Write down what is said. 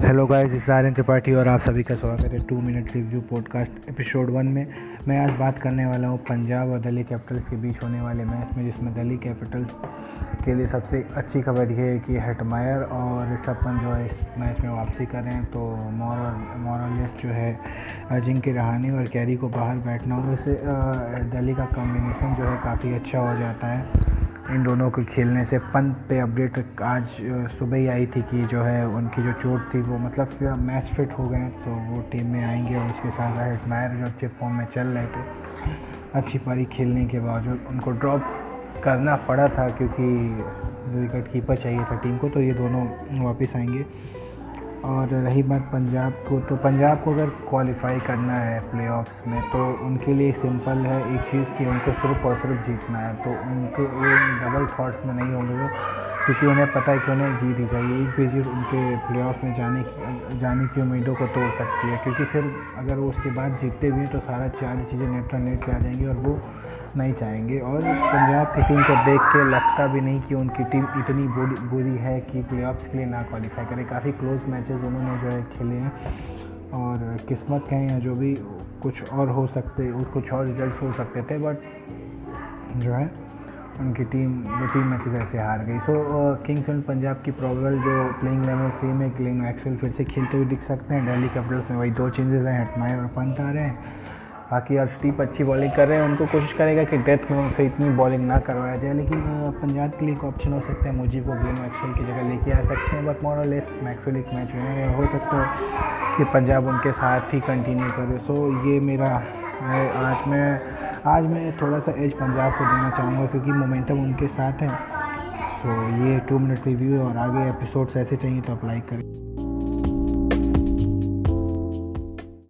Hello guys इस आर्यन त्रिपाठी और आप सभी का स्वागत है two minute review podcast episode one में। मैं आज बात करने वाला हूँ पंजाब और दिल्ली कैपिटल्स के बीच होने वाले मैच में, जिसमें दिल्ली कैपिटल्स के लिए सबसे अच्छी खबर यह है कि हेटमायर और ऋषभ पंत जो है इस मैच में वापसी कर रहे हैं। तो मॉरल जो है अजिंक्य रहानी और कैरी को बाहर बैठना होगा इससे दिल्ली का कॉम्बिनेशन जो है काफ़ी अच्छा हो जाता है। इन दोनों के खेलने से पंत पे अपडेट आज सुबह ही आई थी कि जो है उनकी जो चोट थी, वो मतलब मैच फिट हो गए तो वो टीम में आएँगे और उसके साथ राहत मायर जो अच्छे फॉर्म में चल रहे थे, अच्छी पारी खेलने के बावजूद उनको ड्रॉप करना पड़ा था क्योंकि विकेट कीपर चाहिए था टीम को तो ये दोनों वापस आएँगे। और रही बात पंजाब को तो पंजाब को अगर क्वालिफाई करना है प्लेऑफ्स में तो उनके लिए सिंपल है, एक चीज़ कि उनको सिर्फ़ और सिर्फ़ जीतना है तो उनके, वो डबल थॉट्स में नहीं होंगे क्योंकि उन्हें पता है कि उन्हें जीत ही चाहिए। एक भी जीत उनके प्लेऑफ में जाने जाने की उम्मीदों को तोड़ सकती है, क्योंकि फिर अगर वो उसके बाद जीतते भी हैं तो सारा चार चीज़ें नेट नेट पे आ जाएँगी और वो नहीं चाहेंगे। और पंजाब की टीम को देख के लगता भी नहीं कि उनकी टीम इतनी बुरी बुरी है कि प्लेऑफ्स के लिए ना क्वालिफाई करे। काफ़ी क्लोज मैचेस उन्होंने जो है खेले हैं। और किस्मत कहें या जो भी, कुछ और हो सकते, कुछ और रिज़ल्ट हो सकते थे बट जो है, उनकी टीम दो तीन मैचेस ऐसे हार गई। सो किंग्स एंड पंजाब की प्रॉबल जो प्लेइंग लेवल सेम है क्लिंग एक्सेल फिर से खेलते हुए दिख सकते हैं। दिल्ली कैपिटल्स में वही दो चेंजेस हैं हटमाए और पंत आ रहे हैं बाकी अर्शदीप अच्छी बॉलिंग कर रहे हैं। उनको कोशिश करेगा कि डेथ में उनसे इतनी बॉलिंग ना करवाया जाए, लेकिन पंजाब के लिए एक ऑप्शन हो सकता है। मुझे को ग्लेन मैक्सवेल की जगह लेके आ सकते हैं बट मोर और लेस मैक्सवेल एक मैच में हो। सकता है कि पंजाब उनके साथ ही कंटिन्यू करे। सो ये मेरा आज। मैं आज मैं थोड़ा सा एज पंजाब को देना चाहूँगा क्योंकि मोमेंटम उनके साथ है। सो ये टू मिनट रिव्यू और आगे एपिसोड्स ऐसे चाहिए तो अप्लाई करें।